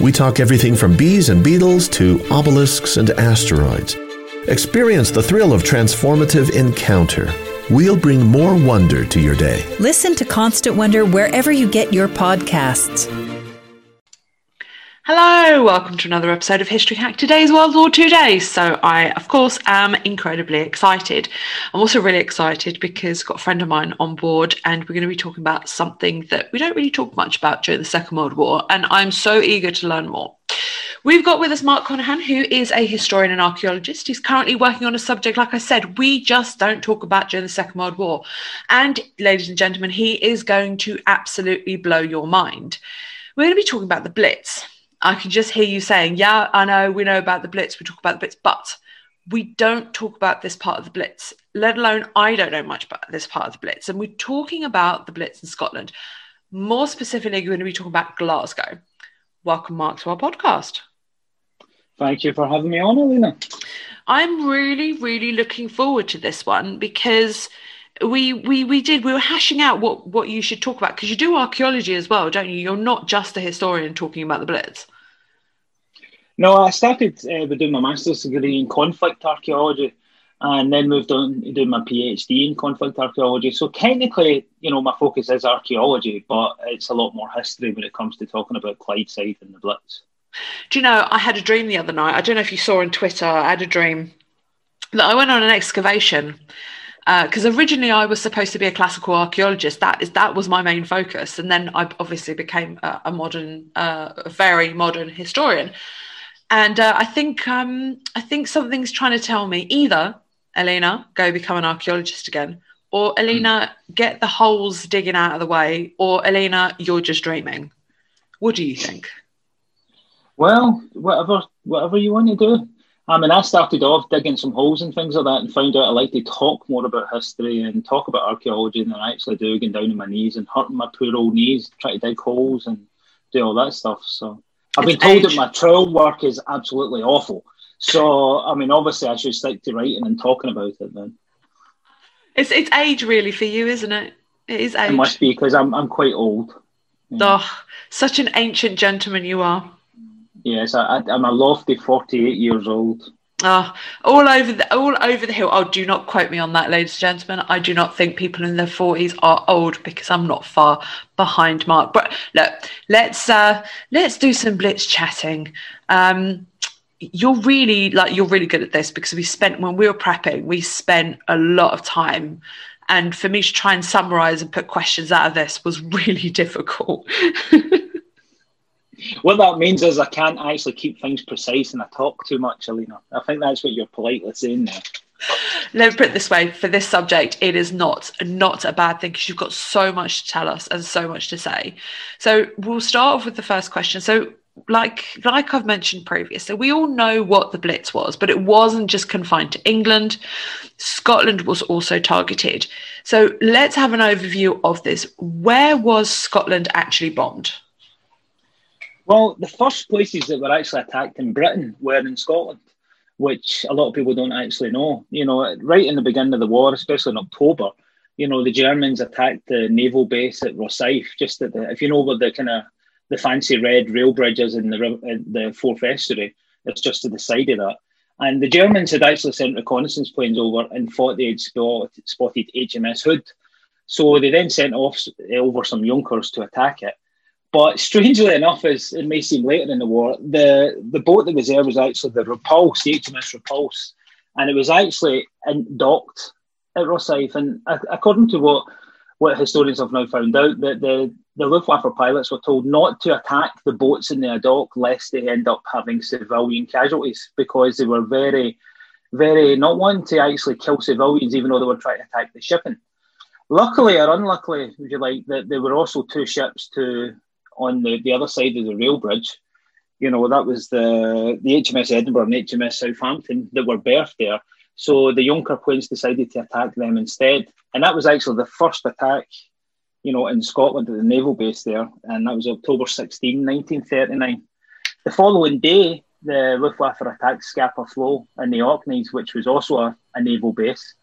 we talk everything from bees and beetles to obelisks and asteroids. Experience the thrill of transformative encounter. We'll bring more wonder to your day. Listen to Constant Wonder wherever you get your podcasts. Hello, welcome to another episode of History Hack. Today's World War II Day. So, I, of course, am incredibly excited. I'm also really excited because I've got a friend of mine on board and we're going to be talking about something that we don't really talk much about during the Second World War. And I'm so eager to learn more. We've got with us Mark Conahan, who is a historian and archaeologist. He's currently working on a subject, like I said, we just don't talk about during the Second World War. And, ladies and gentlemen, he is going to absolutely blow your mind. We're going to be talking about the Blitz. I can just hear you saying, Yeah, I know, we know about the Blitz, we talk about the Blitz, but we don't talk about this part of the Blitz, let alone I don't know much about this part of the Blitz. And we're talking about the Blitz in Scotland. More specifically, we're going to be talking about Glasgow. Welcome, Mark, to our podcast. Thank you for having me on, Alina. I'm really, really looking forward to this one because we we we did we were hashing out what what you should talk about because you do archaeology as well don't you you're not just a historian talking about the blitz no i started uh, with doing my master's degree in conflict archaeology and then moved on to do my phd in conflict archaeology so technically you know my focus is archaeology but it's a lot more history when it comes to talking about clydeside and the blitz do you know i had a dream the other night i don't know if you saw on twitter i had a dream that i went on an excavation because uh, originally I was supposed to be a classical archaeologist. That is that was my main focus, and then I obviously became a, a modern, uh, a very modern historian. And uh, I think um, I think something's trying to tell me either Elena go become an archaeologist again, or Elena mm. get the holes digging out of the way, or Elena you're just dreaming. What do you think? Well, whatever whatever you want to do. I mean, I started off digging some holes and things like that and found out I like to talk more about history and talk about archaeology than I actually do, getting down on my knees and hurting my poor old knees, trying to dig holes and do all that stuff. So I've been told that my trowel work is absolutely awful. So, I mean, obviously, I should stick to writing and talking about it then. It's, it's age, really, for you, isn't it? It is age. It must be because I'm, I'm quite old. Yeah. Oh, such an ancient gentleman you are. Yes, I, am a lofty 48 years old. Oh, all over the all over the hill. Oh, do not quote me on that, ladies and gentlemen. I do not think people in their forties are old because I'm not far behind Mark. But look, let's uh, let's do some blitz chatting. Um, you're really like you're really good at this because we spent when we were prepping, we spent a lot of time and for me to try and summarize and put questions out of this was really difficult. What that means is I can't actually keep things precise and I talk too much, Alina. I think that's what you're politely saying there. Let me put it this way: for this subject, it is not not a bad thing because you've got so much to tell us and so much to say. So we'll start off with the first question. So, like like I've mentioned previously, we all know what the Blitz was, but it wasn't just confined to England. Scotland was also targeted. So let's have an overview of this. Where was Scotland actually bombed? Well, the first places that were actually attacked in Britain were in Scotland, which a lot of people don't actually know. You know, right in the beginning of the war, especially in October, you know, the Germans attacked the naval base at Rosyth, just at the, if you know where the kind of the fancy red rail bridges in the in the Forth Estuary, it's just to the side of that. And the Germans had actually sent reconnaissance planes over and thought they had spotted HMS Hood. So they then sent off over some Junkers to attack it. But strangely enough, as it may seem later in the war, the, the boat that was there was actually the Repulse, the HMS Repulse, and it was actually docked at Rosyth. And according to what what historians have now found out, that the, the Luftwaffe pilots were told not to attack the boats in the dock lest they end up having civilian casualties because they were very, very not wanting to actually kill civilians, even though they were trying to attack the shipping. Luckily or unluckily, would you like, that there were also two ships to on the, the other side of the rail bridge. You know, that was the the HMS Edinburgh and HMS Southampton that were berthed there. So the Junker planes decided to attack them instead. And that was actually the first attack, you know, in Scotland at the naval base there. And that was October 16, 1939. The following day, the Luftwaffe attacked Scapa Flow in the Orkneys, which was also a, a naval base.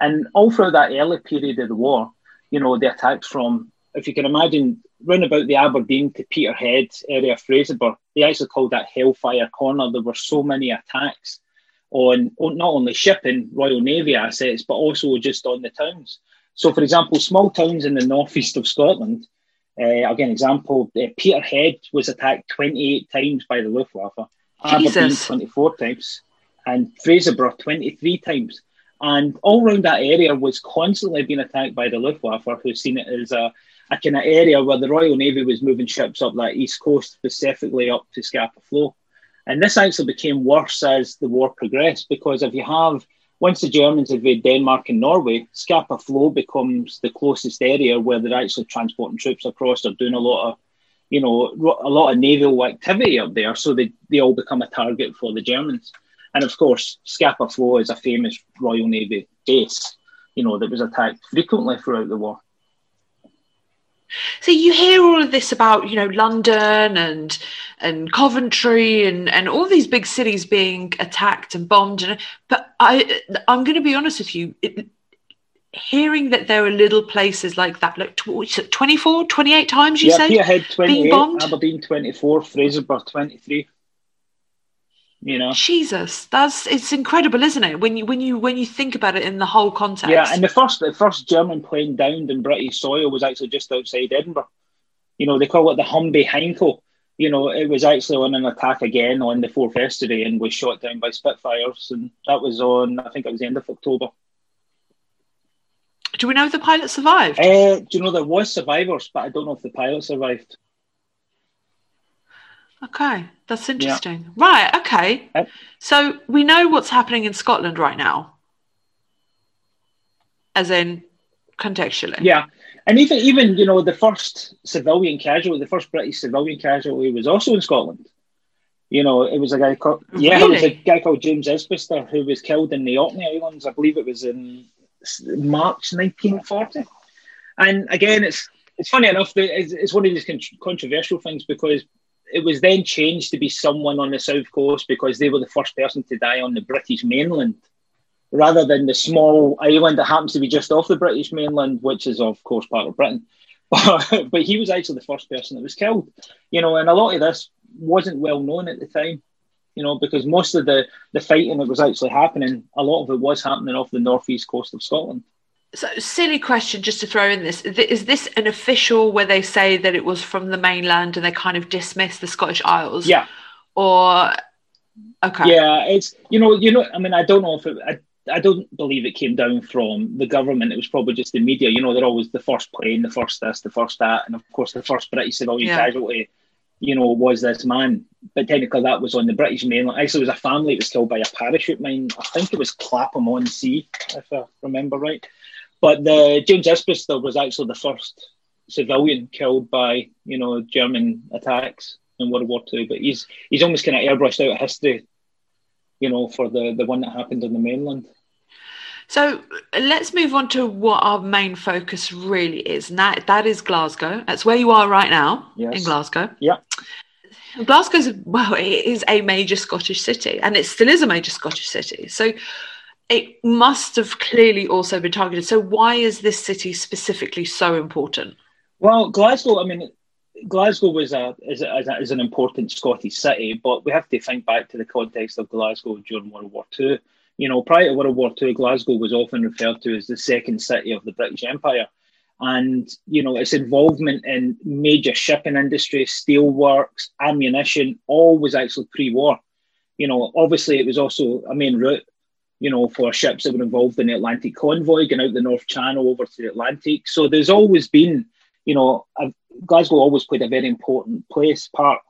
And all through that early period of the war, you know, the attacks from, if you can imagine, round about the Aberdeen to Peterhead area of Fraserburgh, they actually called that Hellfire Corner. There were so many attacks on not only shipping Royal Navy assets, but also just on the towns. So, for example, small towns in the northeast of Scotland, uh, again, example, uh, Peterhead was attacked 28 times by the Luftwaffe, Jesus. Aberdeen 24 times, and Fraserburgh 23 times. And all around that area was constantly being attacked by the Luftwaffe, who's seen it as a, a kind of area where the Royal Navy was moving ships up that east coast, specifically up to Scapa Flow. And this actually became worse as the war progressed because if you have, once the Germans invade Denmark and Norway, Scapa Flow becomes the closest area where they're actually transporting troops across. They're doing a lot of, you know, a lot of naval activity up there. So they, they all become a target for the Germans. And of course, Scapa Flow is a famous Royal Navy base, you know, that was attacked frequently throughout the war. So you hear all of this about, you know, London and and Coventry and, and all these big cities being attacked and bombed. And, but I I'm going to be honest with you. It, hearing that there are little places like that, like 24, 28 times you yeah, said? Peterhead 28, Aberdeen 24, Fraserburgh 23 you know? Jesus that's it's incredible isn't it? When you when you when you think about it in the whole context. Yeah and the first the first german plane downed in british soil was actually just outside edinburgh. You know they call it the Humbie heinkel you know it was actually on an attack again on the Forth Estuary and was shot down by spitfires and that was on i think it was the end of october. Do we know if the pilot survived? Uh, do you know there was survivors but i don't know if the pilot survived Okay, that's interesting. Yeah. Right, okay. So we know what's happening in Scotland right now, as in contextually. Yeah, and even even you know the first civilian casualty, the first British civilian casualty was also in Scotland. You know, it was a guy called yeah, really? it was a guy called James Isbister who was killed in the Orkney Islands. I believe it was in March 1940. And again, it's it's funny enough that it's, it's one of these controversial things because it was then changed to be someone on the south coast because they were the first person to die on the British mainland, rather than the small island that happens to be just off the British mainland, which is of course part of Britain. But, he was actually the first person that was killed, you know, and a lot of this wasn't well known at the time, you know, because most of the the fighting that was actually happening, a lot of it was happening off the northeast coast of Scotland. So, silly question just to throw in this. Is this an official where they say that it was from the mainland and they kind of dismiss the Scottish Isles? Yeah. Or, okay. Yeah, it's, you know, you know, I mean, I don't know if it, I, I don't believe it came down from the government. It was probably just the media. You know, they're always the first plane, the first this, the first that. And of course, the first British civilian yeah. casualty, you know, was this man. But technically, that was on the British mainland. Actually, it was a family that was killed by a parachute mine. I think it was Clacton on Sea, if I remember right. But the James Isbister was actually the first civilian killed by you know German attacks in World War Two. But he's he's almost kind of airbrushed out of history, you know, for the the one that happened on the mainland. So let's move on to what our main focus really is, and that that is Glasgow. That's where you are right now yes. in Glasgow. Yeah. Glasgow's well, it is a major Scottish city, and it still is a major Scottish city. So it must have clearly also been targeted. So, why is this city specifically so important? Well, Glasgow, I mean, Glasgow was a is, a, is an important Scottish city, but we have to think back to the context of Glasgow during World War Two. You know, prior to World War Two, Glasgow was often referred to as the second city of the British Empire. and you know its involvement in major shipping industry, steelworks, ammunition, all was actually pre-war. You know, obviously it was also a main route, you know, for ships that were involved in the Atlantic convoy, going out the North Channel over to the Atlantic. So there's always been, you know, Glasgow always played a very important place part.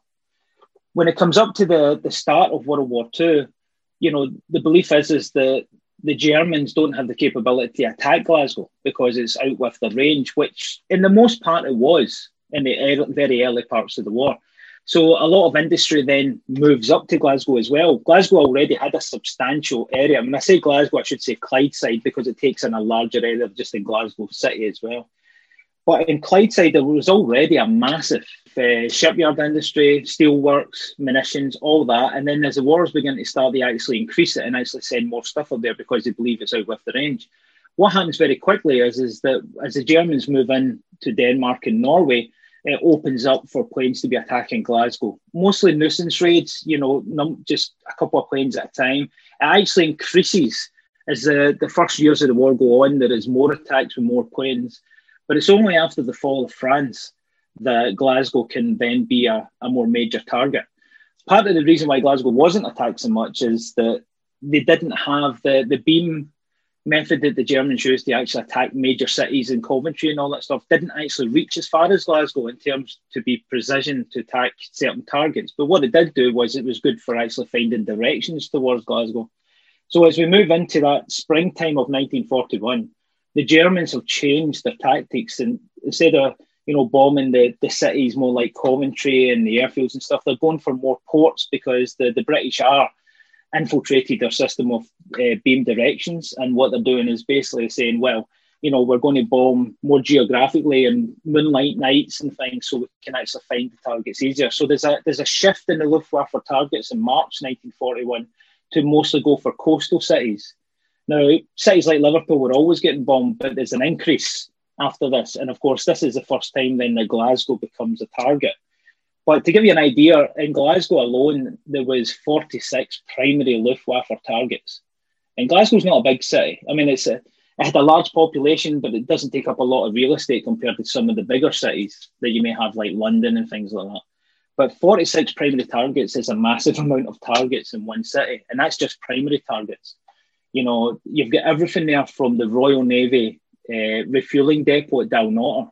When it comes up to the the start of World War II, you know, the belief is is that the Germans don't have the capability to attack Glasgow because it's out with the range, which in the most part it was in the er, very early parts of the war. So a lot of industry then moves up to Glasgow as well. Glasgow already had a substantial area. When I say Glasgow, I should say Clydeside because it takes in a larger area just in Glasgow City as well. But in Clydeside, there was already a massive uh, shipyard industry, steelworks, munitions, all that. And then as the wars begin to start, they actually increase it and actually send more stuff up there because they believe it's out with the range. What happens very quickly is, is that as the Germans move in to Denmark and Norway, it opens up for planes to be attacking Glasgow. Mostly nuisance raids, you know, num- just a couple of planes at a time. It actually increases as the, the first years of the war go on. There is more attacks with more planes. But it's only after the fall of France that Glasgow can then be a, a more major target. Part of the reason why Glasgow wasn't attacked so much is that they didn't have the, the beam method that the Germans used to actually attack major cities in Coventry and all that stuff didn't actually reach as far as Glasgow in terms to be precision to attack certain targets. But what it did do was it was good for actually finding directions towards Glasgow. So as we move into that springtime of 1941, the Germans have changed their tactics and instead of you know bombing the, the cities more like Coventry and the airfields and stuff, they're going for more ports because the, the British are infiltrated their system of uh, beam directions and what they're doing is basically saying, well, you know, we're going to bomb more geographically and moonlight nights and things so we can actually find the targets easier. So there's a there's a shift in the Luftwaffe targets in March 1941 to mostly go for coastal cities now, cities like Liverpool were always getting bombed, but there's an increase after this. And of course, this is the first time then that Glasgow becomes a target. But to give you an idea, in Glasgow alone, there was 46 primary Luftwaffe targets. And Glasgow's not a big city. I mean, it's a, it had a large population, but it doesn't take up a lot of real estate compared to some of the bigger cities that you may have, like London and things like that. But 46 primary targets is a massive amount of targets in one city, and that's just primary targets you know, you've got everything there from the Royal Navy uh, refueling depot at Dalnottar,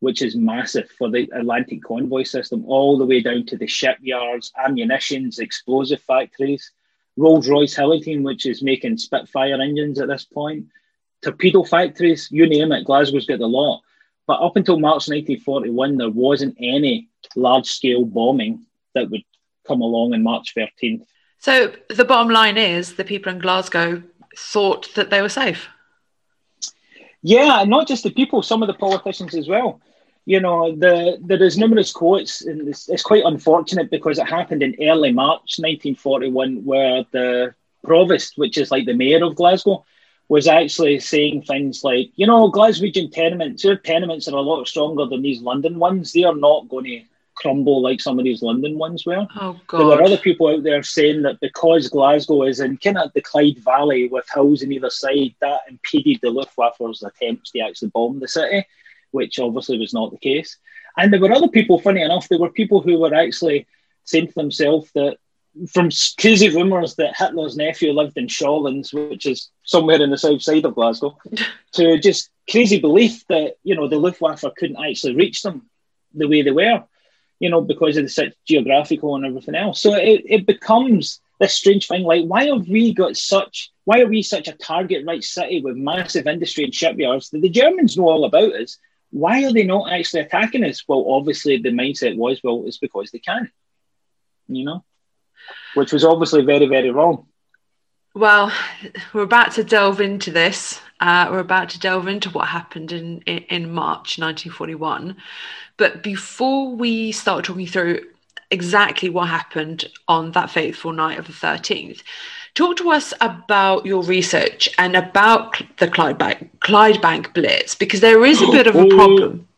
which is massive for the Atlantic convoy system, all the way down to the shipyards, ammunitions, explosive factories, Rolls Royce Hillington, which is making Spitfire engines at this point, torpedo factories, you name it, Glasgow's got the lot. But up until March 1941, there wasn't any large scale bombing that would come along in March 13th. So the bottom line is the people in Glasgow thought that they were safe. Yeah, not just the people, some of the politicians as well. You know, the there is numerous quotes, and it's, it's quite unfortunate because it happened in early March 1941, where the provost, which is like the mayor of Glasgow, was actually saying things like, you know, Glaswegian tenements, their tenements are a lot stronger than these London ones. They are not going to crumble like some of these London ones were. Oh God! There were other people out there saying that because Glasgow is in kind of the Clyde Valley with hills on either side, that impeded the Luftwaffe's attempts to actually bomb the city, which obviously was not the case. And there were other people, funny enough, there were people who were actually saying to themselves that from crazy rumours that Hitler's nephew lived in Shawlands, which is somewhere in the south side of Glasgow, to just crazy belief that you know the Luftwaffe couldn't actually reach them the way they were you know, because of the geographical and everything else. So it, it becomes this strange thing like, why have we got such, why are we such a target right city with massive industry and shipyards that the Germans know all about us? Why are they not actually attacking us? Well, obviously the mindset was, well, it's because they can, you know, which was obviously very, very wrong. Well, we're about to delve into this. Uh, we're about to delve into what happened in, in, in March 1941. But before we start talking through exactly what happened on that fateful night of the 13th, talk to us about your research and about the Clyde Bank, Clyde Bank Blitz, because there is a bit of a oh. problem.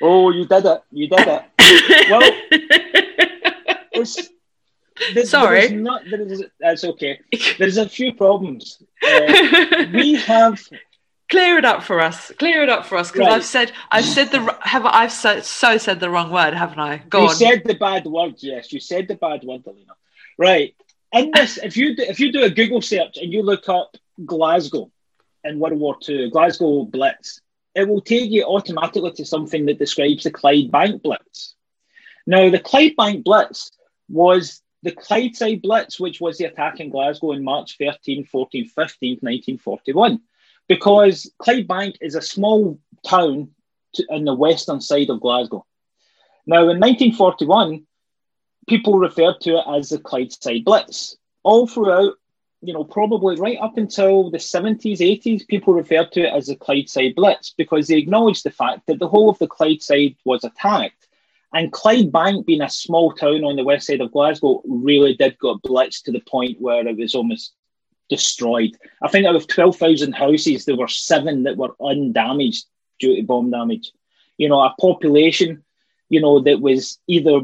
Oh, you did it. You did it. well, it's there, Sorry. There not, there is, that's okay. There's a few problems. Uh, we have clear it up for us. Clear it up for us because right. I've said I've said the have I've so, so said the wrong word, haven't I? Go you on. said the bad word. Yes, you said the bad word, Alina. Right. In this, if you do, if you do a Google search and you look up Glasgow in World War II, Glasgow Blitz, it will take you automatically to something that describes the Clydebank Blitz. Now, the Clydebank Blitz was the Clydeside Blitz, which was the attack in Glasgow in March 13, 14, 15, 1941 because Clydebank is a small town to, in the western side of Glasgow. Now, in 1941, people referred to it as the Clydeside Blitz. All throughout, you know, probably right up until the 70s, 80s, people referred to it as the Clydeside Blitz because they acknowledged the fact that the whole of the Clydeside was attacked. And Clydebank, being a small town on the west side of Glasgow, really did get blitzed to the point where it was almost destroyed. I think out of 12,000 houses, there were seven that were undamaged due to bomb damage. You know, a population, you know, that was either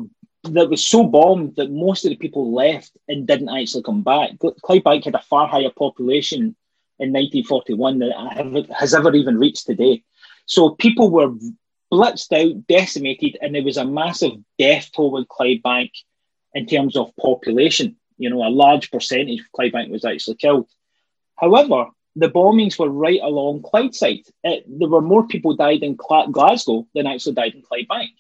that was so bombed that most of the people left and didn't actually come back. Clydebank had a far higher population in 1941 than has ever even reached today. So people were blitzed out, decimated, and there was a massive death toll in Clydebank in terms of population you know, a large percentage of Clydebank was actually killed. However, the bombings were right along Clydeside. It, there were more people died in Glasgow than actually died in Clydebank.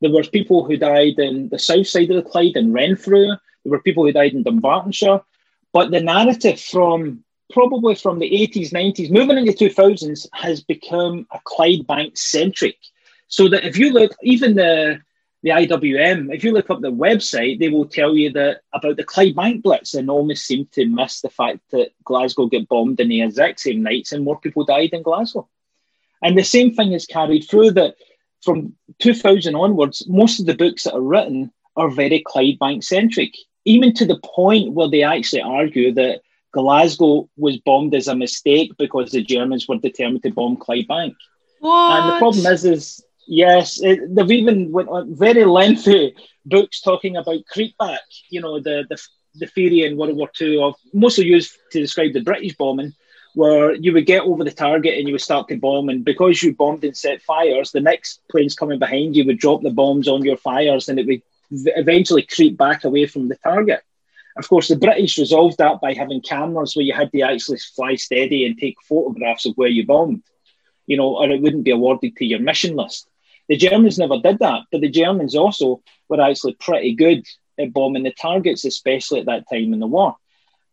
There were people who died in the south side of the Clyde in Renfrew. There were people who died in Dumbartonshire. But the narrative from probably from the 80s, 90s, moving into 2000s, has become a Clydebank centric. So that if you look, even the the IWM, if you look up the website, they will tell you that about the Clydebank Blitz and almost seem to miss the fact that Glasgow get bombed in the exact same nights and more people died in Glasgow. And the same thing is carried through that from 2000 onwards, most of the books that are written are very Clydebank centric, even to the point where they actually argue that Glasgow was bombed as a mistake because the Germans were determined to bomb Clydebank. What? And the problem is, is Yes, it, they've even went on very lengthy books talking about creepback. You know, the the, the theory in World War II of mostly used to describe the British bombing, where you would get over the target and you would start to bomb, and because you bombed and set fires, the next planes coming behind you would drop the bombs on your fires, and it would eventually creep back away from the target. Of course, the British resolved that by having cameras where you had to actually fly steady and take photographs of where you bombed, you know, or it wouldn't be awarded to your mission list. The Germans never did that, but the Germans also were actually pretty good at bombing the targets, especially at that time in the war.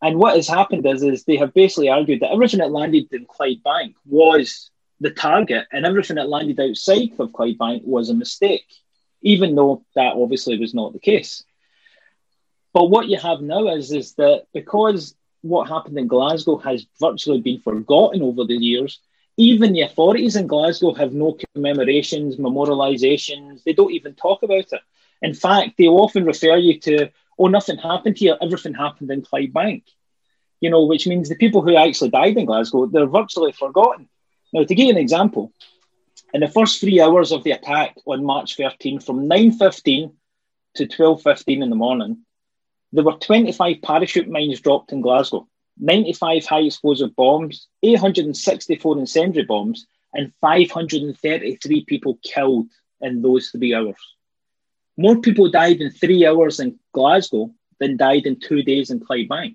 And what has happened is, is they have basically argued that everything that landed in Clydebank was the target, and everything that landed outside of Clydebank was a mistake, even though that obviously was not the case. But what you have now is, is that because what happened in Glasgow has virtually been forgotten over the years, even the authorities in Glasgow have no commemorations, memorializations. They don't even talk about it. In fact, they often refer you to, oh, nothing happened here, everything happened in Clydebank. You know, which means the people who actually died in Glasgow, they're virtually forgotten. Now, to give you an example, in the first three hours of the attack on March 13, from 9.15 to 12.15 in the morning, there were 25 parachute mines dropped in Glasgow. 95 high explosive bombs, 864 incendiary bombs, and 533 people killed in those three hours. More people died in three hours in Glasgow than died in two days in Clydebank.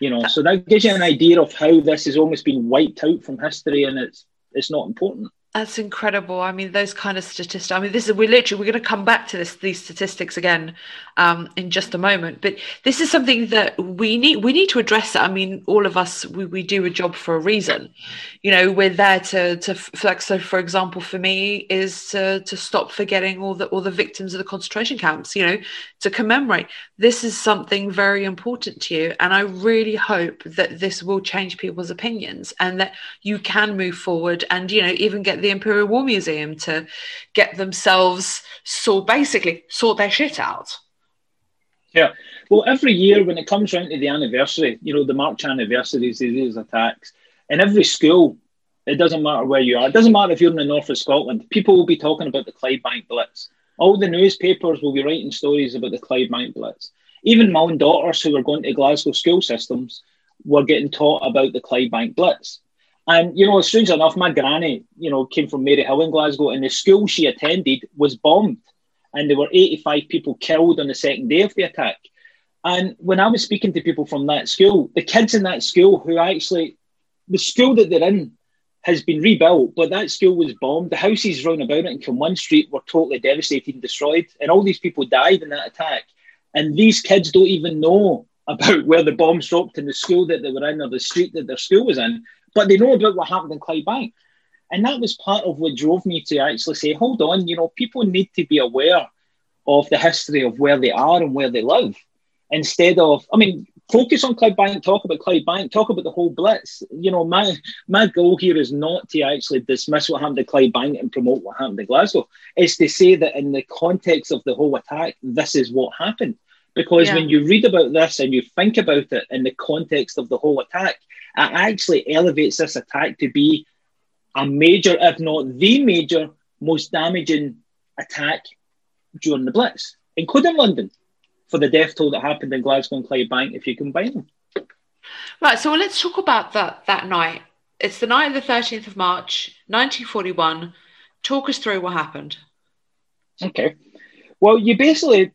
You know, so that gives you an idea of how this has almost been wiped out from history and it's it's not important. That's incredible. I mean, those kind of statistics. I mean, this is we're literally we're going to come back to this these statistics again um, in just a moment. But this is something that we need we need to address. I mean, all of us we, we do a job for a reason. You know, we're there to to flex. So, for example, for me is to to stop forgetting all the all the victims of the concentration camps. You know, to commemorate. This is something very important to you, and I really hope that this will change people's opinions and that you can move forward and you know even get the the Imperial War Museum to get themselves so basically sort their shit out. Yeah. Well, every year when it comes around to the anniversary, you know, the March anniversaries these attacks, in every school, it doesn't matter where you are. It doesn't matter if you're in the north of Scotland. People will be talking about the Clydebank Blitz. All the newspapers will be writing stories about the Clydebank Blitz. Even my own daughters who were going to Glasgow school systems were getting taught about the Clydebank Blitz. And you know, strange enough, my granny, you know, came from Maryhill in Glasgow, and the school she attended was bombed, and there were 85 people killed on the second day of the attack. And when I was speaking to people from that school, the kids in that school who actually, the school that they're in has been rebuilt, but that school was bombed. The houses round about it in Kilmun Street were totally devastated and destroyed, and all these people died in that attack. And these kids don't even know about where the bombs dropped in the school that they were in or the street that their school was in, but they know about what happened in Clydebank. And that was part of what drove me to actually say, hold on, you know, people need to be aware of the history of where they are and where they live instead of, I mean, focus on Clydebank, talk about Clydebank, talk about the whole blitz. You know, my my goal here is not to actually dismiss what happened to Clydebank and promote what happened to Glasgow. It's to say that in the context of the whole attack, this is what happened. Because yeah. when you read about this and you think about it in the context of the whole attack, it actually elevates this attack to be a major, if not the major, most damaging attack during the Blitz, including London for the death toll that happened in Glasgow and Clydebank if you combine them. Right, so let's talk about that that night. It's the night of the 13th of March, 1941. Talk us through what happened. Okay. Well, you basically,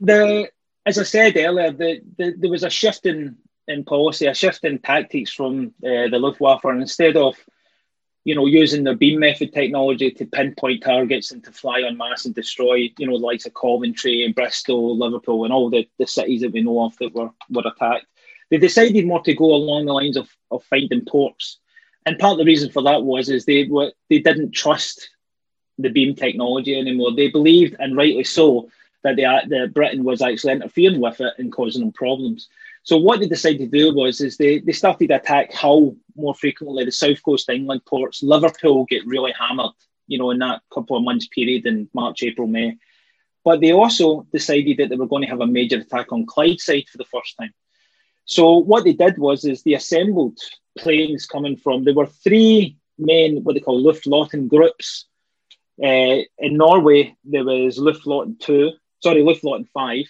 the as I said earlier, the, the, there was a shift in, in policy, a shift in tactics from uh, the Luftwaffe. And instead of you know, using the beam method technology to pinpoint targets and to fly on mass and destroy, you know, the likes of Coventry and Bristol, Liverpool, and all the, the cities that we know of that were, were attacked. They decided more to go along the lines of, of finding ports. And part of the reason for that was is they were they didn't trust the beam technology anymore. They believed, and rightly so, that the, the Britain was actually interfering with it and causing them problems. So what they decided to do was is they, they started to attack Hull more frequently, the south coast England ports. Liverpool get really hammered, you know, in that couple of months period in March, April, May. But they also decided that they were going to have a major attack on Clydeside for the first time. So what they did was is they assembled planes coming from there were three main what they call Luftflotten groups. Uh, in Norway, there was Luftflotten two, sorry, Luftflotten five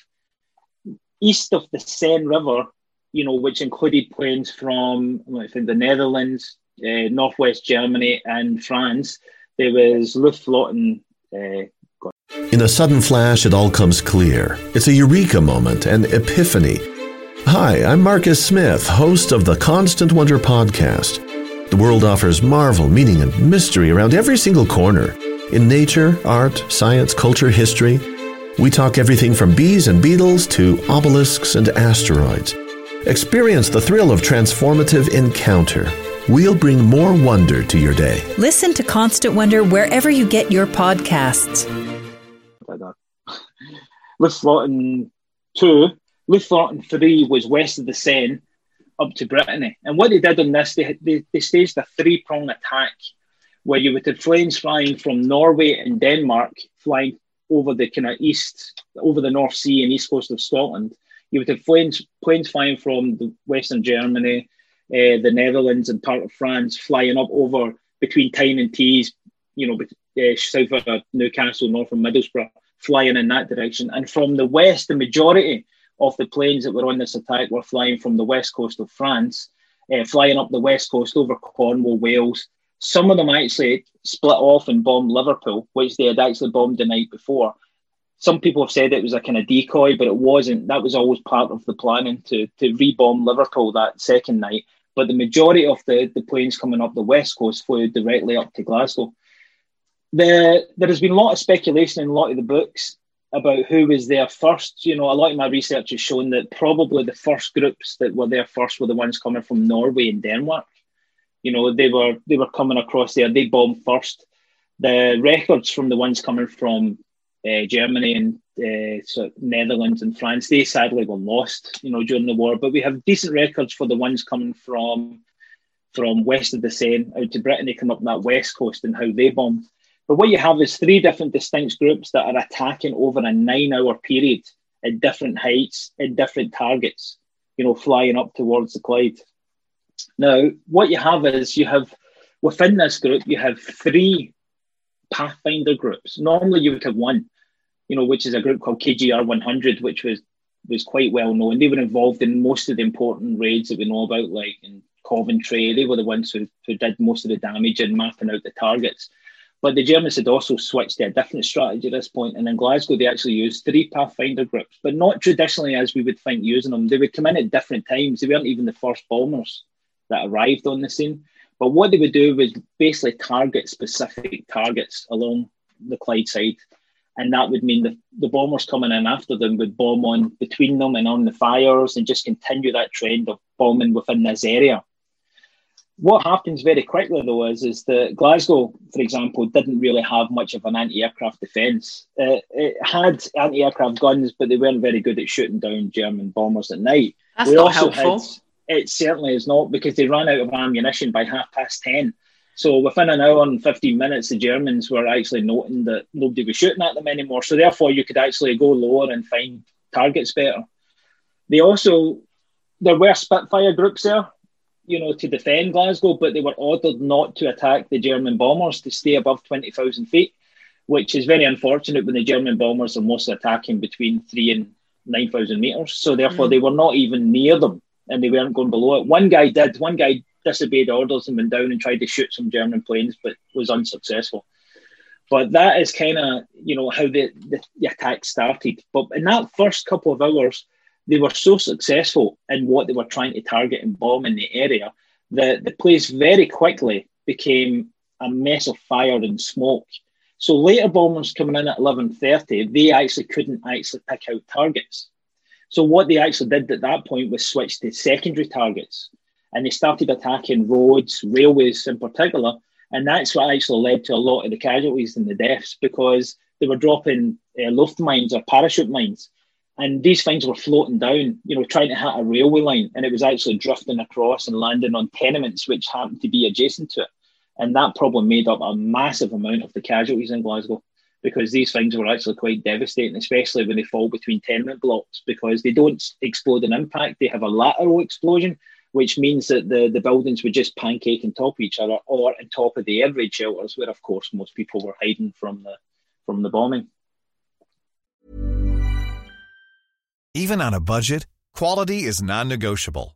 east of the Seine River, you know, which included planes from the Netherlands, uh, northwest Germany, and France. There was Luftflotten. Uh, in a sudden flash, it all comes clear. It's a eureka moment, an epiphany. Hi, I'm Marcus Smith, host of the Constant Wonder podcast. The world offers marvel, meaning, and mystery around every single corner. In nature, art, science, culture, history, we talk everything from bees and beetles to obelisks and asteroids. Experience the thrill of transformative encounter. We'll bring more wonder to your day. Listen to Constant Wonder wherever you get your podcasts. Luftflotten 2, Luftflotten 3 was west of the Seine up to Brittany. And what they did on this, they, they, they staged a three prong attack where you would have planes flying from Norway and Denmark flying over the kind of east, over the North Sea and east coast of Scotland. You would have planes, planes flying from Western Germany, uh, the Netherlands, and part of France, flying up over between Tyne and Tees, you know, uh, south of Newcastle, north of Middlesbrough, flying in that direction. And from the west, the majority of the planes that were on this attack were flying from the west coast of France, uh, flying up the west coast over Cornwall, Wales, some of them actually split off and bombed Liverpool, which they had actually bombed the night before. Some people have said it was a kind of decoy, but it wasn't. That was always part of the planning to to rebomb Liverpool that second night. But the majority of the, the planes coming up the west coast flew directly up to Glasgow. The, there has been a lot of speculation in a lot of the books about who was there first. You know, a lot of my research has shown that probably the first groups that were there first were the ones coming from Norway and Denmark. You know, they were they were coming across there. They bombed first. The records from the ones coming from uh, Germany and uh, Netherlands and France, they sadly were lost. You know, during the war. But we have decent records for the ones coming from from west of the Seine out to Brittany, come up that west coast and how they bombed. But what you have is three different distinct groups that are attacking over a nine-hour period at different heights, at different targets. You know, flying up towards the Clyde. Now, what you have is you have within this group, you have three Pathfinder groups. Normally, you would have one, you know, which is a group called KGR 100, which was was quite well known. They were involved in most of the important raids that we know about, like in Coventry. They were the ones who, who did most of the damage and mapping out the targets. But the Germans had also switched to a different strategy at this point, and in Glasgow they actually used three Pathfinder groups, but not traditionally as we would think using them. They would come in at different times. They weren't even the first bombers that arrived on the scene. But what they would do was basically target specific targets along the Clyde side. And that would mean that the bombers coming in after them would bomb on between them and on the fires and just continue that trend of bombing within this area. What happens very quickly though is, is that Glasgow, for example, didn't really have much of an anti-aircraft defence. Uh, it had anti-aircraft guns, but they weren't very good at shooting down German bombers at night. That's we not helpful. Had, it certainly is not because they ran out of ammunition by half past 10. So within an hour and 15 minutes, the Germans were actually noting that nobody was shooting at them anymore. So therefore, you could actually go lower and find targets better. They also, there were Spitfire groups there, you know, to defend Glasgow, but they were ordered not to attack the German bombers to stay above 20,000 feet, which is very unfortunate when the German bombers are mostly attacking between three and 9,000 metres. So therefore, mm. they were not even near them and they weren't going below it. One guy did. One guy disobeyed orders and went down and tried to shoot some German planes, but was unsuccessful. But that is kind of you know how the, the, the attack started. But in that first couple of hours, they were so successful in what they were trying to target and bomb in the area that the place very quickly became a mess of fire and smoke. So later bombers coming in at 11.30, they actually couldn't actually pick out targets. So what they actually did at that point was switch to secondary targets, and they started attacking roads, railways in particular, and that's what actually led to a lot of the casualties and the deaths because they were dropping uh, Luft mines or parachute mines, and these things were floating down, you know, trying to hit a railway line, and it was actually drifting across and landing on tenements which happened to be adjacent to it, and that problem made up a massive amount of the casualties in Glasgow because these things were actually quite devastating, especially when they fall between tenement blocks because they don't explode in impact. They have a lateral explosion, which means that the, the buildings would just pancake on top of each other or on top of the air raid shelters, where of course most people were hiding from the from the bombing. Even on a budget, quality is non-negotiable.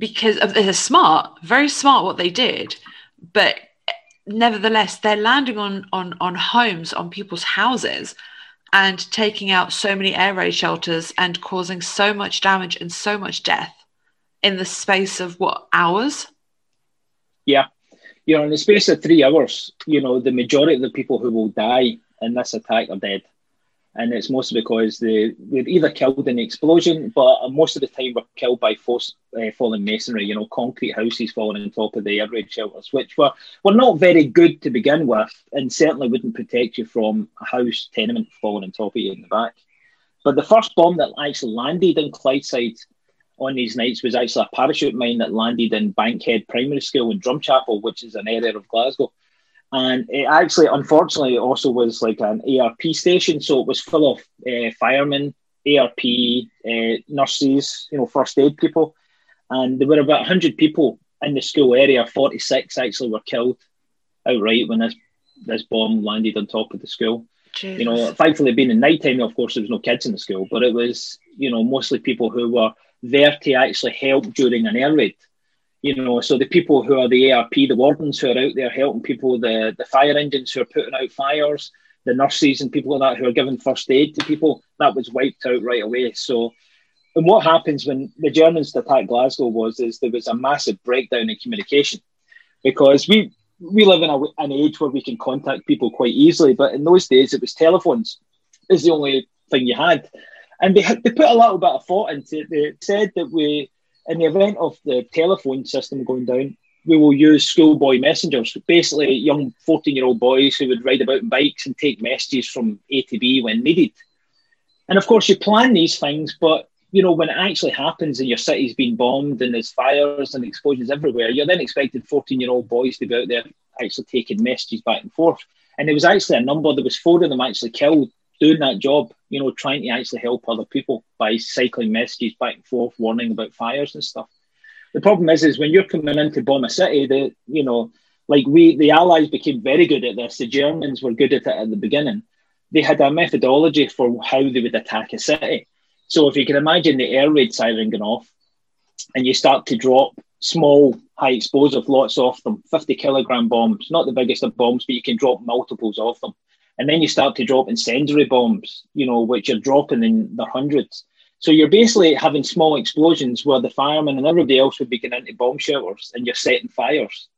because they're smart, very smart what they did, but nevertheless they're landing on on on homes, on people's houses, and taking out so many air raid shelters and causing so much damage and so much death in the space of what hours? Yeah, you know, in the space of three hours, you know, the majority of the people who will die in this attack are dead and it's mostly because they were either killed in the explosion, but most of the time were killed by force, uh, falling masonry. You know, concrete houses falling on top of the air raid shelters, which were were not very good to begin with, and certainly wouldn't protect you from a house tenement falling on top of you in the back. But the first bomb that actually landed in Clydeside on these nights was actually a parachute mine that landed in Bankhead Primary School in Drumchapel, which is an area of Glasgow and it actually unfortunately also was like an ARP station, so it was full of uh, firemen, ARP, uh, nurses, you know, first aid people, and there were about hundred people in the school area. Forty six actually were killed outright when this this bomb landed on top of the school. Jesus. You know, thankfully, being in night time, of course, there was no kids in the school, but it was you know mostly people who were there to actually help during an air raid You know, so the people who are the ARP, the wardens who are out there helping people, the, the fire engines who are putting out fires, the nurses and people like that who are giving first aid to people, that was wiped out right away. So, and what happens when the Germans attacked Glasgow was is there was a massive breakdown in communication because we we live in a, an age where we can contact people quite easily, but in those days it was telephones is the only thing you had, and they they put a little bit of thought into it. They said that we, in the event of the telephone system going down, we will use schoolboy messengers, basically young 14 year old boys who would ride about bikes and take messages from A to B when needed. And of course, you plan these things, but you know, when it actually happens and your city's been bombed and there's fires and explosions everywhere, you're then expecting 14 year old boys to be out there actually taking messages back and forth. And there was actually a number, there was four of them actually killed doing that job, you know, trying to actually help other people by cycling messages back and forth, warning about fires and stuff. The problem is, is when you're coming in to bomb a city, the you know, like we, the Allies became very good at this. The Germans were good at it at the beginning. They had a methodology for how they would attack a city. So if you can imagine the air raid siren going off, and you start to drop small, high explosive, lots of them, 50 kilogram bombs, not the biggest of bombs, but you can drop multiples of them. And then you start to drop incendiary bombs, you know, which are dropping in the hundreds. So you're basically having small explosions where the firemen and everybody else would be getting into bomb shelters and you're setting fires.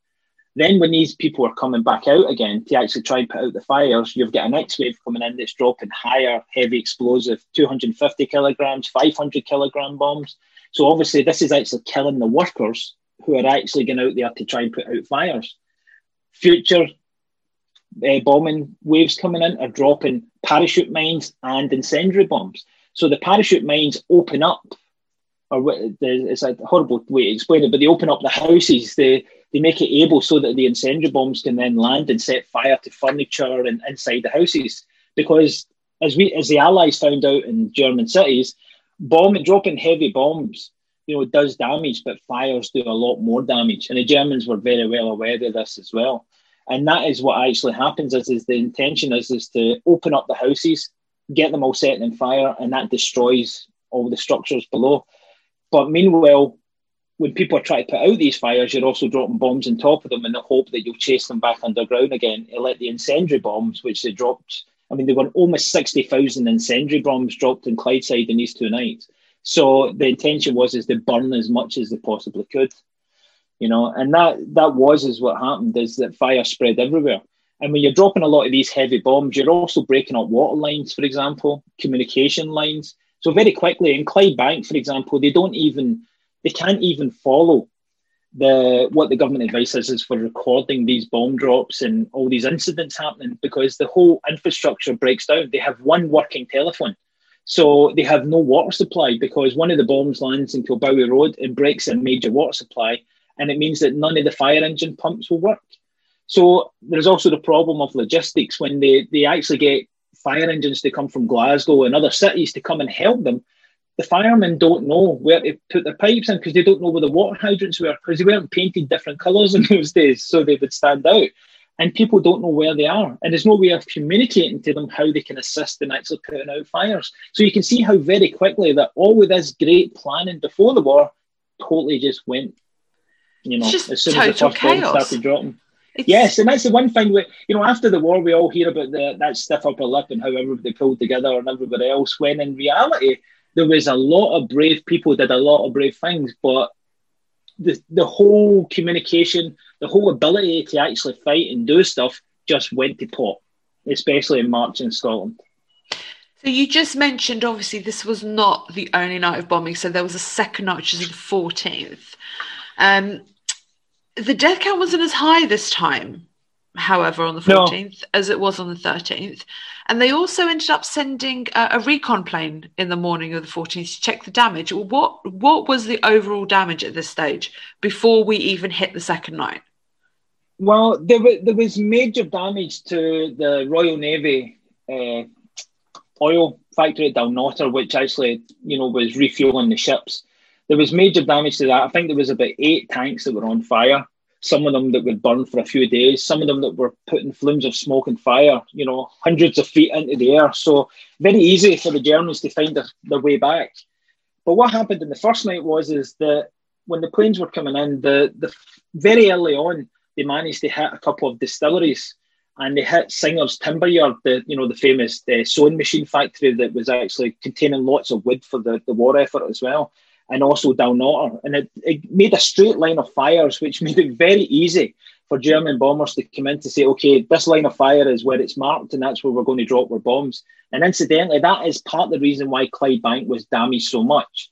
Then when these people are coming back out again to actually try and put out the fires, you've got an X wave coming in that's dropping higher, heavy explosive, 250 kilograms, 500 kilogram bombs. So obviously this is actually killing the workers who are actually going out there to try and put out fires. Future uh, bombing waves coming in are dropping parachute mines and incendiary bombs. So the parachute mines open up, or it's a horrible way to explain it, but they open up the houses. They they make it able so that the incendiary bombs can then land and set fire to furniture and inside the houses. Because as we as the Allies found out in German cities, bombing dropping heavy bombs, you know, does damage, but fires do a lot more damage. And the Germans were very well aware of this as well and that is what actually happens is, is the intention is, is to open up the houses get them all set in fire and that destroys all the structures below. But meanwhile when people are trying to put out these fires you're also dropping bombs on top of them in the hope that you'll chase them back underground again. And let the incendiary bombs which they dropped i mean there were almost 60,000 incendiary bombs dropped in Clydeside in these two nights. So the intention was is to burn as much as they possibly could you know, and that that was is what happened is that fire spread everywhere. And when you're dropping a lot of these heavy bombs, you're also breaking up water lines, for example, communication lines. So very quickly in Clydebank, for example, they don't even they can't even follow the what the government advice is is for recording these bomb drops and all these incidents happening because the whole infrastructure breaks down. They have one working telephone. So they have no water supply because one of the bombs lands in Kilbowie Road and breaks a major water supply and it means that none of the fire engine pumps will work. So there's also the problem of logistics when they, they actually get fire engines to come from Glasgow and other cities to come and help them. The firemen don't know where to put their pipes in because they don't know where the water hydrants were because they weren't painted different colours in those days, so they would stand out. And people don't know where they are, and there's no way of communicating to them how they can assist in actually putting out fires. So you can see how very quickly that all of this great planning before the war totally just went you know, as soon as the first chaos. bomb started dropping. It's... Yes, and that's the one thing we, you know, after the war, we all hear about the, that stiff upper lip and how everybody pulled together and everybody else. When in reality, there was a lot of brave people did a lot of brave things, but the the whole communication, the whole ability to actually fight and do stuff just went to pot, especially in March in Scotland. So you just mentioned, obviously, this was not the only night of bombing. So there was a second night, which is the fourteenth. Um, the death count wasn't as high this time, however, on the 14th no. as it was on the 13th. And they also ended up sending a, a, recon plane in the morning of the 14th to check the damage. What what was the overall damage at this stage before we even hit the second night? Well, there, was, there was major damage to the Royal Navy uh, oil factory at Dalnottar, which actually, you know, was refueling the ships there was major damage to that. I think there was about eight tanks that were on fire. Some of them that would burn for a few days. Some of them that were putting flames of smoke and fire, you know, hundreds of feet into the air. So very easy for the Germans to find their, their way back. But what happened in the first night was is that when the planes were coming in, the the very early on they managed to hit a couple of distilleries and they hit Singer's Timber Yard, the you know the famous the sewing machine factory that was actually containing lots of wood for the, the war effort as well, and also Dalnottar. And it, it made a straight line of fires, which made it very easy for German bombers to come in to say, okay, this line of fire is where it's marked, and that's where we're going to drop our bombs. And incidentally, that is part of the reason why Clydebank was damaged so much.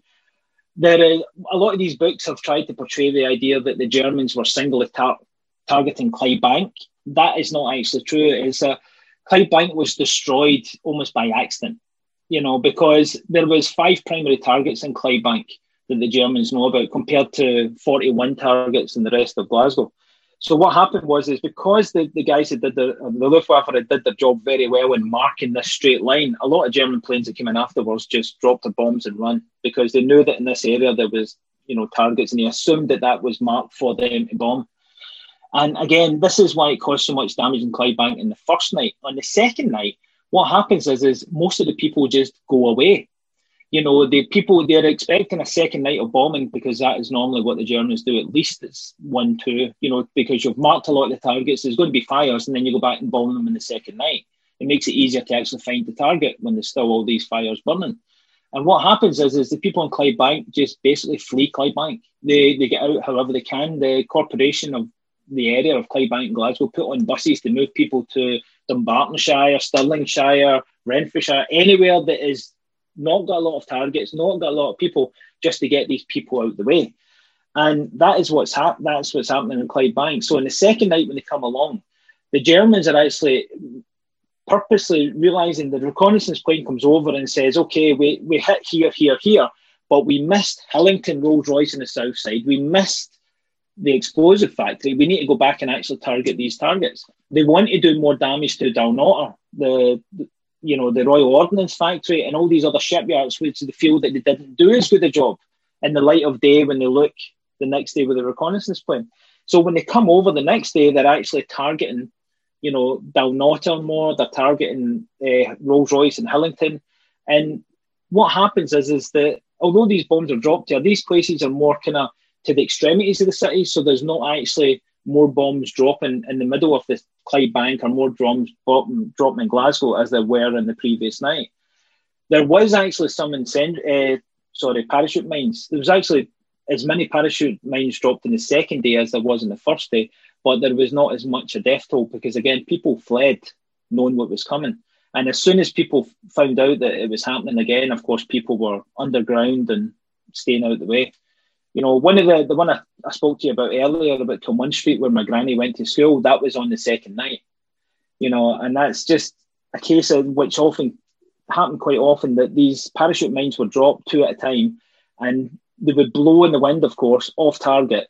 There, are, a lot of these books have tried to portray the idea that the Germans were singly tar- targeting Clydebank. That is not actually true. It's a Clydebank was destroyed almost by accident, you know, because there was five primary targets in Clydebank that the Germans know about compared to 41 targets in the rest of Glasgow. So what happened was is because the, the guys that did the, um, the Luftwaffe had did their job very well in marking this straight line, a lot of German planes that came in afterwards just dropped their bombs and run because they knew that in this area there was you know targets and they assumed that that was marked for them to bomb. And again, this is why it caused so much damage in Clydebank in the first night. On the second night, what happens is is most of the people just go away you know, the people they're expecting a second night of bombing because that is normally what the Germans do. At least it's one, two, you know, because you've marked a lot of the targets. There's going to be fires, and then you go back and bomb them in the second night. It makes it easier to actually find the target when there's still all these fires burning. And what happens is, is the people in Clydebank just basically flee Clydebank. They they get out however they can. The corporation of the area of Clydebank and Glasgow put on buses to move people to Dunbartonshire, Stirlingshire, Renfrewshire, anywhere that is not got a lot of targets, not got a lot of people, just to get these people out the way. And that is what's hap- that's what's happening in Clydebank. So in the second night when they come along, the Germans are actually purposely realizing the reconnaissance plane comes over and says, okay, we, we hit here, here, here, but we missed Hillington Rolls Royce on the south side. We missed the explosive factory. We need to go back and actually target these targets. They want to do more damage to Dalnottar, the, you know, the Royal Ordnance Factory and all these other shipyards, which they feel that they didn't do as good a job in the light of day when they look the next day with a reconnaissance plane. So when they come over the next day, they're actually targeting, you know, Dalnottar more, they're targeting uh, Rolls Royce and Hillington. And what happens is, is that although these bombs are dropped here, these places are more kind of to the extremities of the city. So there's not actually more bombs dropping in the middle of the Clydebank or more dropping, dropping in Glasgow as there were in the previous night. There was actually some incend- uh, sorry, parachute mines. There was actually as many parachute mines dropped in the second day as there was in the first day, but there was not as much a death toll because again, people fled knowing what was coming. And as soon as people found out that it was happening again, of course, people were underground and staying out of the way you know, one of the the one I, I spoke to you about earlier about Kilmun Street, where my granny went to school, that was on the second night. You know, and that's just a case of which often happened quite often that these parachute mines were dropped two at a time, and they would blow in the wind, of course, off target.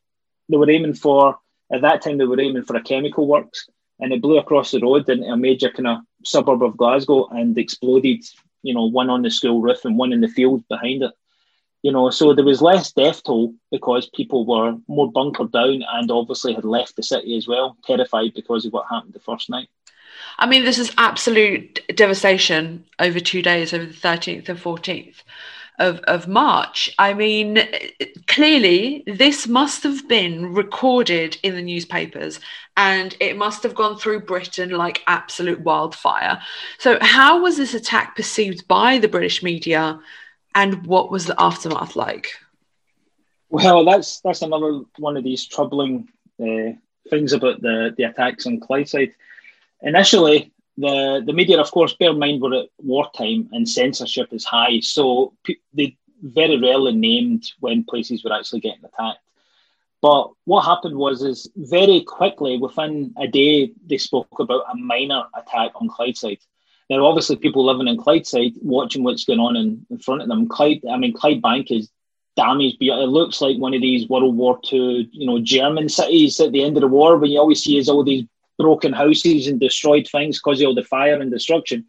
They were aiming for at that time they were aiming for a chemical works, and it blew across the road into a major kind of suburb of Glasgow and exploded. You know, one on the school roof and one in the field behind it you know, so there was less death toll because people were more bunkered down and obviously had left the city as well, terrified because of what happened the first night. I mean, this is absolute devastation over two days, over the 13th and 14th of, of March. I mean, clearly, this must have been recorded in the newspapers and it must have gone through Britain like absolute wildfire. So, how was this attack perceived by the British media and what was the aftermath like? Well, that's that's another one of these troubling uh, things about the the attacks on Clydeside. Initially, the the media, of course, bear in mind we're at wartime and censorship is high, so they very rarely named when places were actually getting attacked. But what happened was, is very quickly within a day, they spoke about a minor attack on Clydeside. Now, obviously, people living in Clydeside watching what's going on in, in front of them. Clyde, I mean, Clyde Bank is damaged, but it looks like one of these World War II, you know, German cities at the end of the war when you always see is all these broken houses and destroyed things because of all the fire and destruction.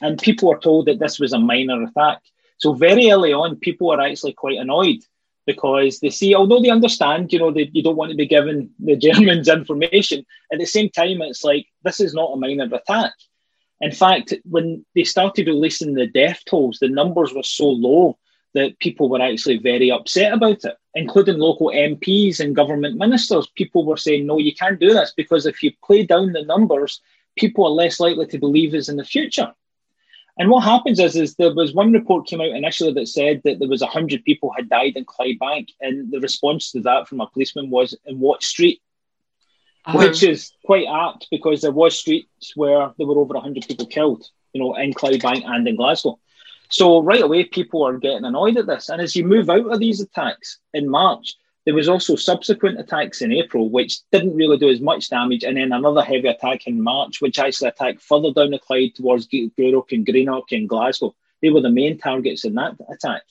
And people were told that this was a minor attack. So very early on, people are actually quite annoyed because they see, although they understand, you know, that you don't want to be giving the Germans information, at the same time, it's like, this is not a minor attack. In fact, when they started releasing the death tolls, the numbers were so low that people were actually very upset about it, including local MPs and government ministers. People were saying, no, you can't do this because if you play down the numbers, people are less likely to believe us in the future. And what happens is, is there was one report came out initially that said that there was 100 people had died in Clydebank. And the response to that from a policeman was, in what street? Uh-huh. Which is quite apt because there was streets where there were over 100 people killed, you know, in Clydebank and in Glasgow. So right away, people are getting annoyed at this. And as you move out of these attacks in March, there was also subsequent attacks in April, which didn't really do as much damage, and then another heavy attack in March, which actually attacked further down the Clyde towards Gourock and Greenock and Glasgow. They were the main targets in that attack.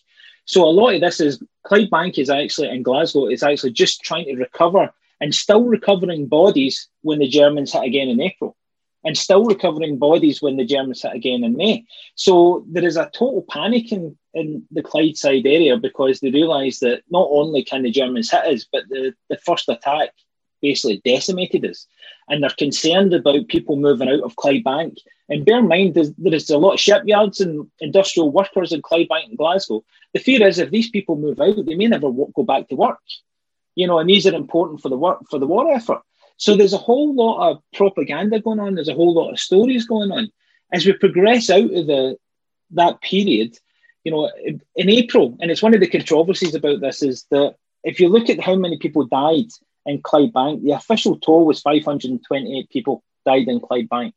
So a lot of this is Clydebank is actually in Glasgow is actually just trying to recover and still recovering bodies when the Germans hit again in April and still recovering bodies when the Germans hit again in May. So there is a total panic in, in the Clydeside area because they realise that not only can the Germans hit us, but the, the first attack basically decimated us. And they're concerned about people moving out of Clydebank. And bear in mind, there is a lot of shipyards and industrial workers in Clydebank and Glasgow. The fear is if these people move out, they may never go back to work. You know, and these are important for the work for the war effort. So there's a whole lot of propaganda going on. There's a whole lot of stories going on. As we progress out of the that period, you know, in April, and it's one of the controversies about this is that if you look at how many people died in Clydebank, the official toll was 528 people died in Clydebank.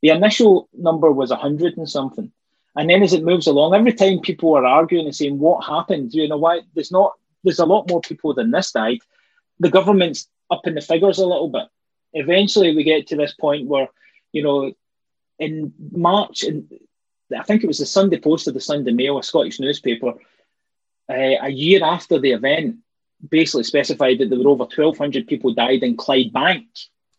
The initial number was 100 and something. And then as it moves along, every time people are arguing and saying, what happened? You know, why there's not, there's a lot more people than this died. The government's up in the figures a little bit. Eventually, we get to this point where, you know, in March, and I think it was the Sunday Post or the Sunday Mail, a Scottish newspaper, uh, a year after the event, basically specified that there were over 1,200 people died in Clydebank,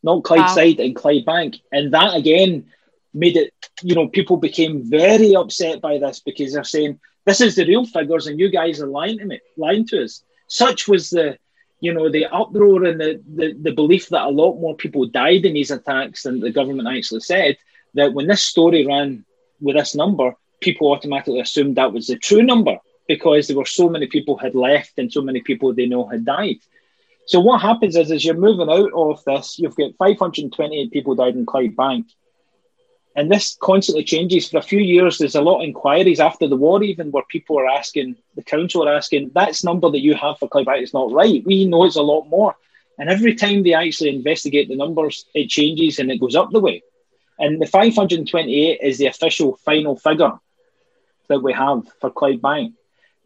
not Clydeside, wow. in Clydebank. And that again made it, you know, people became very upset by this because they're saying, this is the real figures and you guys are lying to me, lying to us. Such was the you know, the uproar and the, the, the belief that a lot more people died in these attacks than the government actually said, that when this story ran with this number, people automatically assumed that was the true number because there were so many people had left and so many people they know had died. So what happens is, as you're moving out of this, you've got 528 people died in Clydebank and this constantly changes. For a few years, there's a lot of inquiries after the war, even where people are asking, the council are asking, that's number that you have for Clydebank is not right. We know it's a lot more. And every time they actually investigate the numbers, it changes and it goes up the way. And the 528 is the official final figure that we have for Clydebank.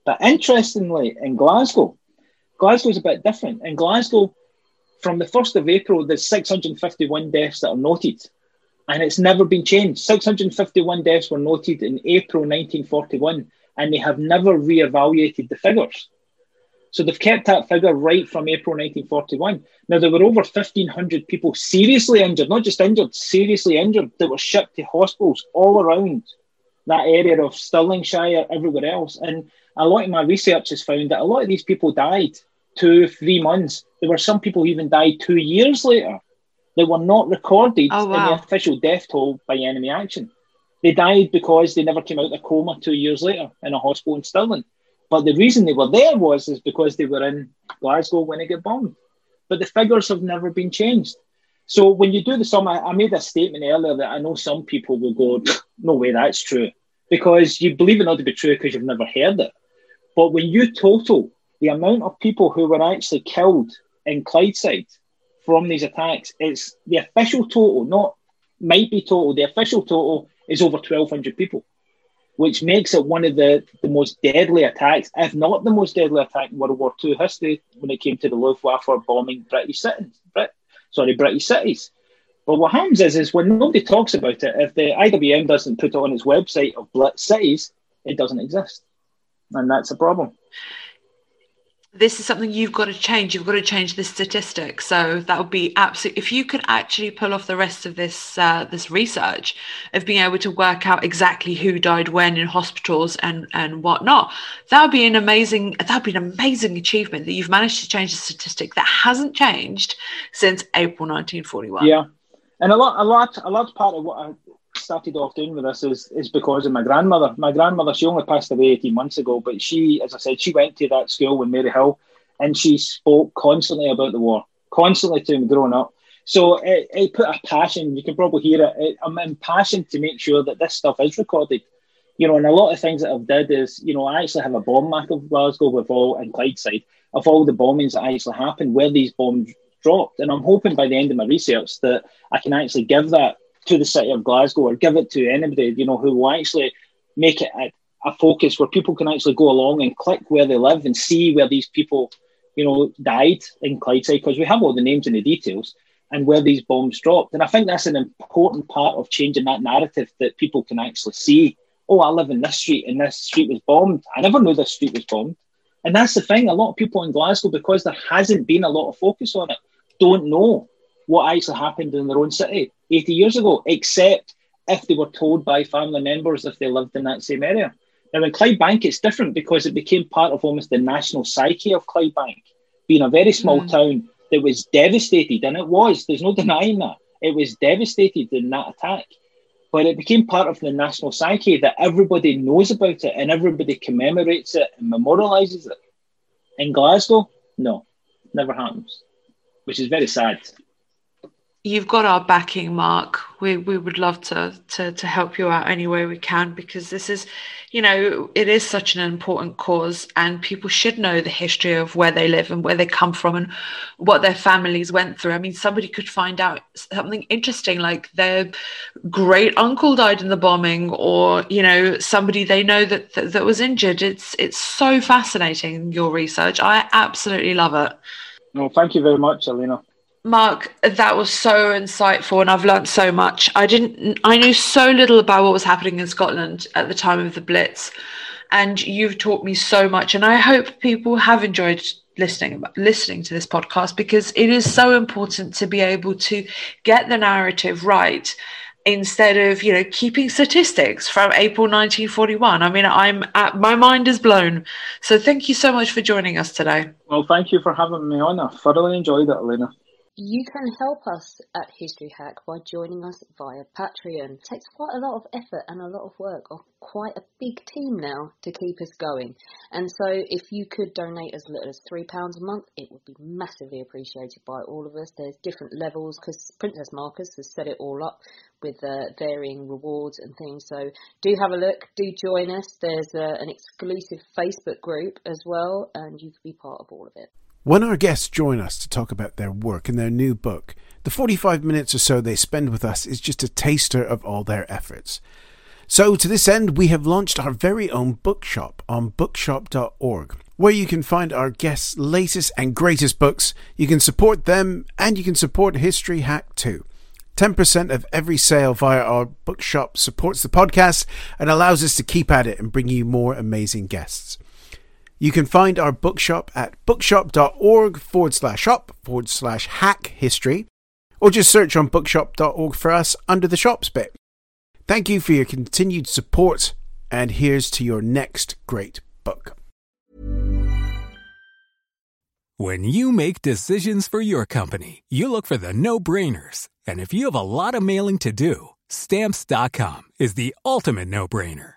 But interestingly, in Glasgow, Glasgow is a bit different. In Glasgow, from the 1st of April, there's 651 deaths that are noted and it's never been changed. 651 deaths were noted in April 1941, and they have never re-evaluated the figures. So they've kept that figure right from April 1941. Now, there were over 1,500 people seriously injured, not just injured, seriously injured, that were shipped to hospitals all around that area of Stirlingshire, everywhere else. And a lot of my research has found that a lot of these people died two, three months. There were some people who even died two years later. They were not recorded oh, wow. in the official death toll by enemy action. They died because they never came out of coma two years later in a hospital in Stirling. But the reason they were there was is because they were in Glasgow when it got bombed. But the figures have never been changed. So when you do the sum, I, I made a statement earlier that I know some people will go, no way, that's true. Because you believe it not to be true because you've never heard it. But when you total the amount of people who were actually killed in Clydeside from these attacks. It's the official total, not might be total. The official total is over 1,200 people, which makes it one of the, the most deadly attacks, if not the most deadly attack in World War II history when it came to the Luftwaffe bombing British cities. Brit, sorry, British cities. But what happens is, is when nobody talks about it, if the IWM doesn't put it on its website of Blitz cities, it doesn't exist. And that's a problem this is something you've got to change. You've got to change the statistic. So that would be absolutely. If you could actually pull off the rest of this uh, this research of being able to work out exactly who died when in hospitals and and whatnot, that would be an amazing. That would be an amazing achievement that you've managed to change a statistic that hasn't changed since April 1941. Yeah, and a lot, a lot, a large part of what started off doing with this is, is because of my grandmother. My grandmother, she only passed away 18 months ago, but she, as I said, she went to that school with Maryhill and she spoke constantly about the war, constantly to me growing up. So it, it put a passion, you can probably hear it. it. I'm impassioned to make sure that this stuff is recorded. You know, and a lot of things that I've did is, you know, I actually have a bomb map of Glasgow with all and Clydeside of all the bombings that actually happened, where these bombs dropped. And I'm hoping by the end of my research that I can actually give that to the city of Glasgow or give it to anybody, you know, who will actually make it a, a focus where people can actually go along and click where they live and see where these people, you know, died in Clydeside because we have all the names and the details and where these bombs dropped. And I think that's an important part of changing that narrative that people can actually see. Oh, I live in this street and this street was bombed. I never knew this street was bombed. And that's the thing. A lot of people in Glasgow, because there hasn't been a lot of focus on it, don't know what actually happened in their own city 80 years ago, except if they were told by family members if they lived in that same area. Now, in Clydebank, it's different because it became part of almost the national psyche of Clydebank, being a very small mm. town that was devastated, and it was, there's no denying that. It was devastated in that attack. But it became part of the national psyche that everybody knows about it and everybody commemorates it and memorialises it. In Glasgow, no, never happens, which is very sad you've got our backing, Mark. We we would love to to to help you out any way we can because this is, you know, it is such an important cause, and people should know the history of where they live and where they come from and what their families went through. I mean, somebody could find out something interesting like their great uncle died in the bombing, or you know, somebody they know that that, that was injured. It's it's so fascinating your research. I absolutely love it. No, thank you very much, Alina. Mark, that was so insightful, and I've learned so much. I didn't, I knew so little about what was happening in Scotland at the time of the Blitz, and you've taught me so much. And I hope people have enjoyed listening listening to this podcast because it is so important to be able to get the narrative right instead of you know keeping statistics from April 1941. I mean, I'm at, my mind is blown. So thank you so much for joining us today. Well, thank you for having me on. I thoroughly enjoyed it, Elena. You can help us at History Hack by joining us via Patreon. It takes quite a lot of effort and a lot of work of quite a big team now to keep us going. And so if you could donate as little as £3 a month, it would be massively appreciated by all of us. There's different levels because Princess Marcus has set it all up with uh, varying rewards and things. So do have a look, do join us. There's uh, an exclusive Facebook group as well, and you can be part of all of it. When our guests join us to talk about their work and their new book, the 45 minutes or so they spend with us is just a taster of all their efforts. So, to this end, we have launched our very own bookshop on bookshop.org, where you can find our guests' latest and greatest books. You can support them and you can support History Hack too. 10% of every sale via our bookshop supports the podcast and allows us to keep at it and bring you more amazing guests. You can find our bookshop at bookshop.org forward slash shop forward slash hack history, or just search on bookshop.org for us under the shops bit. Thank you for your continued support, and here's to your next great book. When you make decisions for your company, you look for the no brainers. And if you have a lot of mailing to do, stamps.com is the ultimate no brainer.